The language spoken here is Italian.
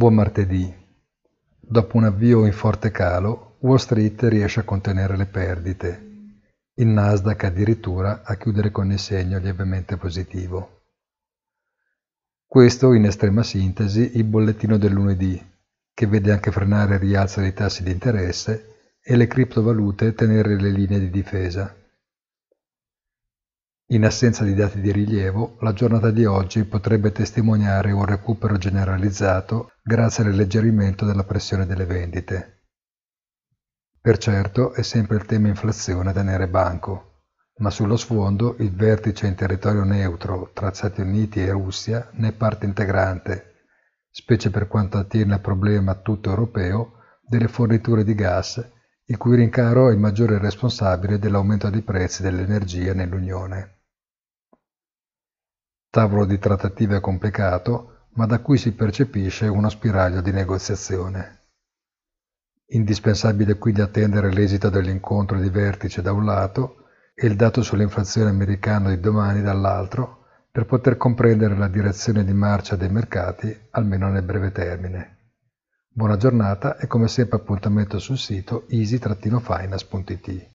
Buon martedì. Dopo un avvio in forte calo, Wall Street riesce a contenere le perdite. Il Nasdaq addirittura a chiudere con il segno lievemente positivo. Questo, in estrema sintesi, il bollettino del lunedì, che vede anche frenare il rialzo dei tassi di interesse e le criptovalute tenere le linee di difesa. In assenza di dati di rilievo, la giornata di oggi potrebbe testimoniare un recupero generalizzato grazie all'alleggerimento della pressione delle vendite. Per certo è sempre il tema inflazione a tenere banco, ma sullo sfondo il vertice in territorio neutro tra Stati Uniti e Russia ne è parte integrante, specie per quanto attiene al problema tutto europeo delle forniture di gas, il cui rincaro è il maggiore responsabile dell'aumento dei prezzi dell'energia nell'Unione. Tavolo di trattative complicato, ma da cui si percepisce uno spiraglio di negoziazione. Indispensabile quindi attendere l'esito dell'incontro di vertice da un lato e il dato sull'inflazione americano di domani dall'altro per poter comprendere la direzione di marcia dei mercati, almeno nel breve termine. Buona giornata e come sempre appuntamento sul sito easy-finance.it.